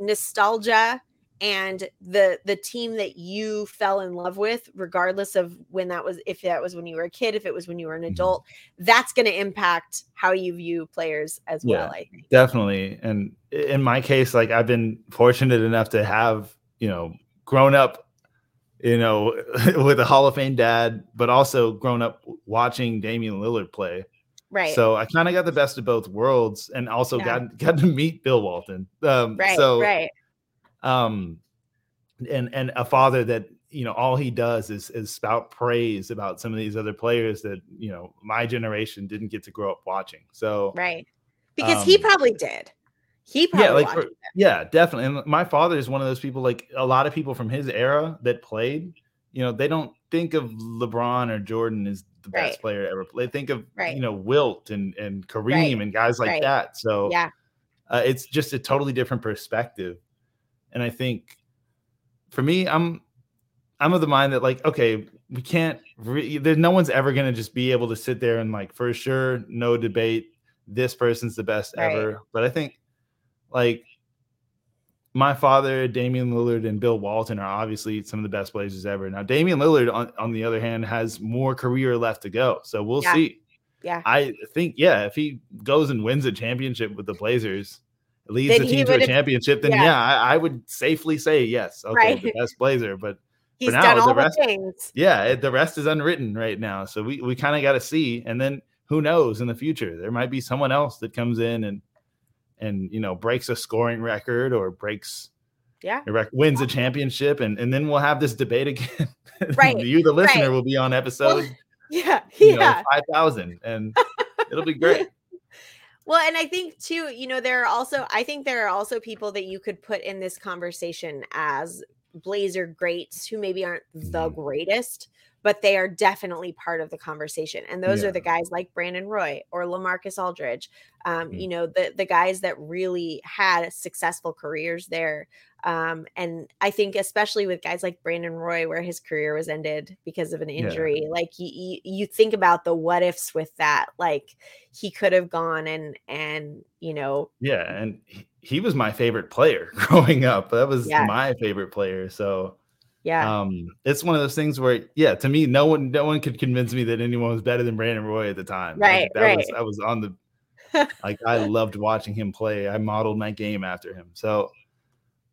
nostalgia and the the team that you fell in love with regardless of when that was if that was when you were a kid if it was when you were an Mhm. adult that's going to impact how you view players as well Yeah. i think definitely and in my case like i've been fortunate enough to have you know grown up you know [LAUGHS] with a hall of fame dad but also grown up watching damian lillard play right so i kind of got the best of both worlds and also Yeah. got got to meet bill walton um right so right um and and a father that you know all he does is is spout praise about some of these other players that you know my generation didn't get to grow up watching. So right. Because he Um, probably did. He probably yeah like for- yeah definitely. And my father is one of those people like a lot of people from his era that played you know they don't think of lebron or jordan as the best player ever. They think of Right. you know wilt and and kareem Right. and guys like Right. that. So yeah. uh, it's just a totally different perspective and i think for me i'm i'm of the mind that like okay we can't re- there no one's ever going to just be able to sit there and like for sure no debate this person's the best Right. ever. But i think like my father damian lillard and bill walton are obviously some of the best blazers ever. Now damian lillard on, on the other hand has more career left to go. So we'll Yeah. see. Yeah. I think, yeah, if he goes and wins a championship with the Blazers, leads the team to a championship, then yeah. yeah, I, I would safely say yes. Okay, Right. the best Blazer, but [LAUGHS] he's now, done the all rest- the things yeah, it, the rest is unwritten right now. So we we kind of got to see, and then who knows in the future there might be someone else that comes in and and you know breaks a scoring record or breaks yeah rec- wins a championship, and and then we'll have this debate [LAUGHS] again. Right, you, the listener, right. will be on episode [LAUGHS] yeah you yeah know five thousand, and it'll be great. Well, and I think too, you know, there are also, I think there are also people that you could put in this conversation as Blazer greats who maybe aren't the Mhm. greatest, but they are definitely part of the conversation. And those Yeah. are the guys like Brandon Roy or Lamarcus Aldridge, um, Mhm. you know, the the guys that really had successful careers there. Um, and I think especially with guys like Brandon Roy, where his career was ended because of an Yeah. injury, like you, you think about the what ifs with that, like he could have gone and and you know Yeah, and he, he was my favorite player [LAUGHS] growing up. That was Yeah. my favorite player. So yeah um it's one of those things where yeah, to me, no one no one could convince me that anyone was better than Brandon Roy at the time. Like, Right, that right. was I was on the [LAUGHS] like I loved watching him play. I modeled my game after him. So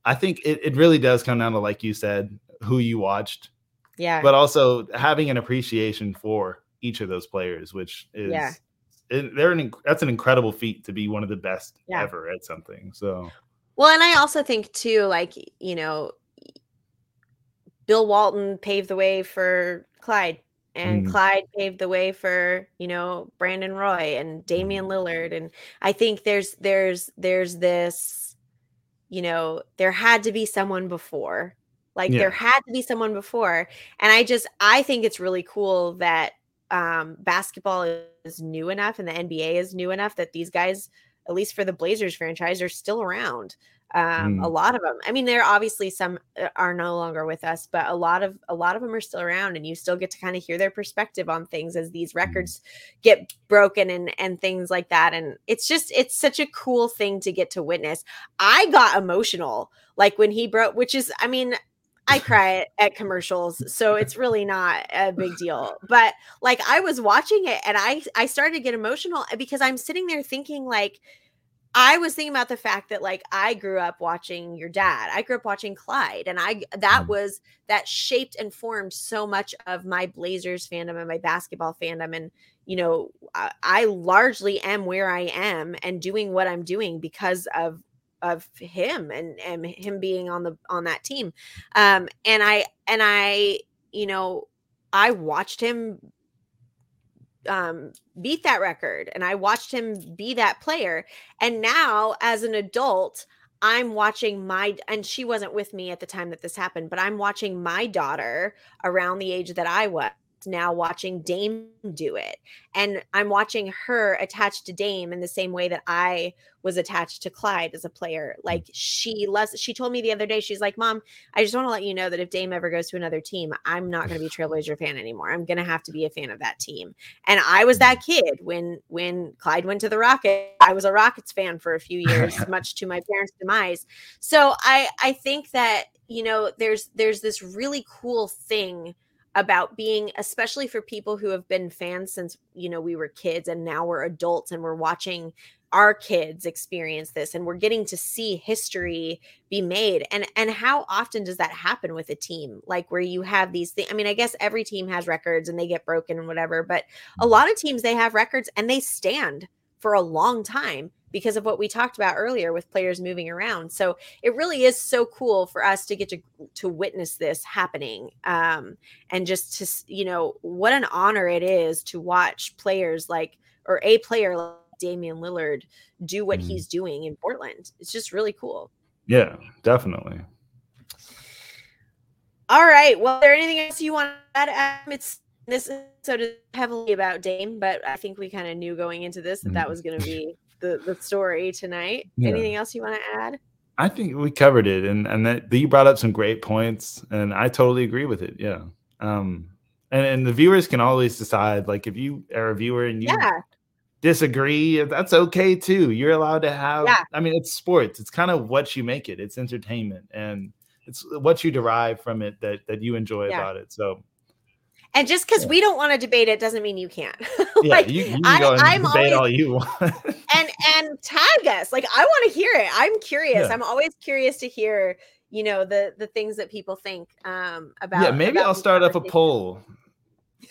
I think it, it really does come down to like you said, who you watched, yeah but also having an appreciation for each of those players, which is Yeah. it, they're an that's an incredible feat to be one of the best Yeah. ever at something. So Well, and I also think too, like you know, Bill Walton paved the way for Clyde, and Mm. Clyde paved the way for you know Brandon Roy and Damian Lillard, and I think there's there's there's this, you know, there had to be someone before, like Yeah. there had to be someone before, and I just I think it's really cool that um basketball is new enough and the NBA is new enough that these guys at least for the Blazers franchise, are still around. Um, A Mm. lot of them. I mean, there are obviously some uh, are no longer with us, but a lot of a lot of them are still around, and you still get to kind of hear their perspective on things as these records get broken and and things like that. And it's just it's such a cool thing to get to witness. I got emotional like when he broke, which is, I mean. I cry [LAUGHS] at commercials, so it's really not a big deal. [LAUGHS] But like I was watching it and I I started to get emotional because I'm sitting there thinking like I was thinking about the fact that like I grew up watching your dad. I grew up watching Clyde and I that Mm. was that shaped and formed so much of my Blazers fandom and my basketball fandom and you know I, I largely am where I am and doing what I'm doing because of of him and and him being on the on that team. Um and I and I you know I watched him um beat that record and I watched him be that player and now as an adult I'm watching my and she wasn't with me at the time that this happened but I'm watching my daughter around the age that I was now watching Dame do it and I'm watching her attached to Dame in the same way that I was attached to Clyde as a player hmm. like she loves she told me the other day she's like mom I just want to let you know that if Dame ever goes to another team I'm not going to be a [SIGHS] Trailblazer fan anymore I'm going to have to be a fan of that team and I was that kid when when Clyde went to the Rocket. I was a Rockets fan for a few years, [LAUGHS] much to my parents' demise. So I I think that you know there's there's this really cool thing about being especially for people who have been fans since you know we were kids and now we're adults and we're watching our kids experience this and we're getting to see history be made. And and how often does that happen with a team? Like where you have these things i mean i guess every team has records and they get broken and whatever but a mm-hmm. lot of teams they have records and they stand for a long time because of what we talked about earlier with players moving around so it really is so cool for us to get to to witness this happening um and just to you know what an honor it is to watch players like or a player like Damian Lillard do what Mhm. he's doing in Portland it's just really cool yeah, definitely. All right. Well, is there anything else you want to add? It's this episode is heavily about Dame, but I think we kind of knew going into this that that Mhm. was going to be the the story tonight. Yeah. Anything else you want to add? I think we covered it, and and that you brought up some great points, and I totally agree with it. Yeah. Um, and and the viewers can always decide. Like, if you are a viewer and you Yeah. disagree, that's okay too. You're allowed to have. Yeah. I mean, it's sports. It's kind of what you make it. It's entertainment, and it's what you derive from it that that you enjoy Yeah. about it. So And just because Yeah. we don't want to debate it doesn't mean you can't. [LAUGHS] yeah, like, you, you can I- go and I'm debate always- all you want. [LAUGHS] and and tag us. Like I want to hear it. I'm curious. Yeah. I'm always curious to hear, you know, the the things that people think um about. yeah, maybe about I'll start up a poll.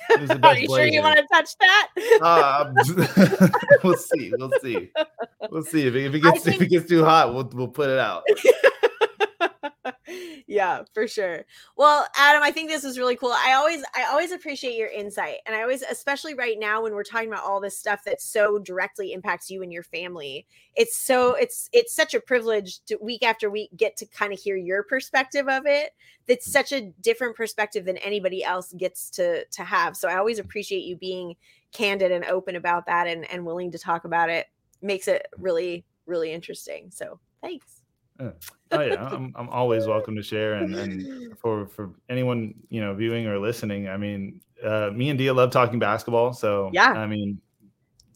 [LAUGHS] Are you sure you want to touch that? Uh, we'll see. We'll see. We'll see if it, if it gets if it gets too hot. We'll we'll put it out. [LAUGHS] yeah, for sure. Well, Adam, I think this is really cool. I always I always appreciate your insight. And I always especially right now when we're talking about all this stuff that so directly impacts you and your family. It's so it's it's such a privilege to week after week get to kind of hear your perspective of it. That's mm-hmm. such a different perspective than anybody else gets to to have. So I always appreciate you being candid and open about that and and willing to talk about it. Makes it really really interesting. So, thanks. [LAUGHS] Oh yeah, I'm I'm always welcome to share and and for for anyone you know viewing or listening. I mean, uh, me and Dia love talking basketball, so Yeah. I mean,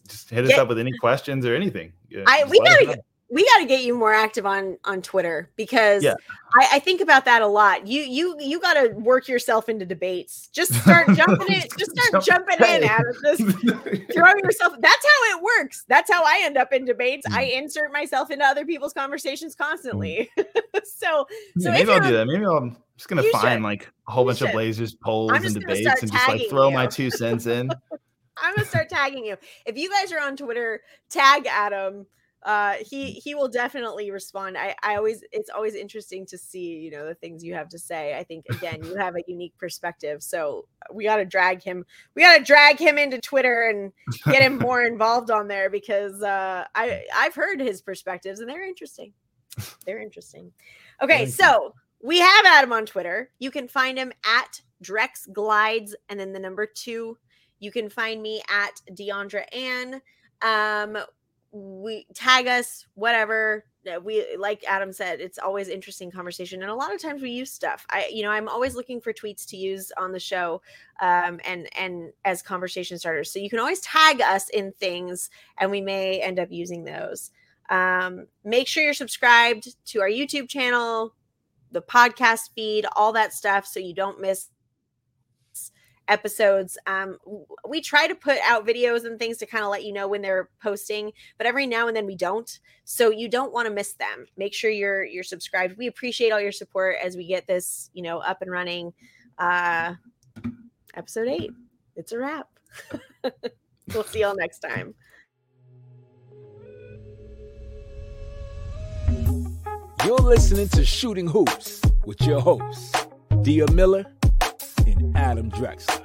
just hit us Get- up with any questions or anything. Yeah, I- just we gotta we got to get you more active on on Twitter because Yeah. I, I think about that a lot. You you you got to work yourself into debates. Just start jumping in. Just [LAUGHS] start Jump- jumping in, Hey. Adam. Just [LAUGHS] throw yourself. That's how it works. That's how I end up in debates. I Mm. insert myself into other people's conversations constantly. [LAUGHS] so Yeah, maybe I'll do that. Maybe I'm just gonna find should. like a whole You bunch of. Blazers polls and debates and just like throw my two cents in. I'm gonna start tagging you. If you guys are on Twitter, tag Adam. Uh, he he will definitely respond. I I always it's always interesting to see you know the things you have to say. I think again you have a unique perspective, so we got to drag him. We got to drag him into Twitter and get him [LAUGHS] more involved on there because uh, I I've heard his perspectives and they're interesting. They're interesting. Okay, so we have Adam on Twitter. You can find him at Drex Glides and then the number two. You can find me at Deandra Ann. Um, we tag us, whatever. We like Adam said, it's always interesting conversation, and a lot of times we use stuff. I, you know, I'm always looking for tweets to use on the show, um, and and as conversation starters. So you can always tag us in things, and we may end up using those. Um, make sure you're subscribed to our YouTube channel, the podcast feed, all that stuff, so you don't miss episodes. Um, we try to put out videos and things to kind of let you know when they're posting, but every now and then we don't. So you don't want to miss them. Make sure you're you're subscribed. We appreciate all your support as we get this, you know, up and running. Uh, episode eight. It's a wrap. [LAUGHS] we'll see y'all next time. You're listening to Shooting Hoops with your hosts, Dia Miller and Adam Drexler.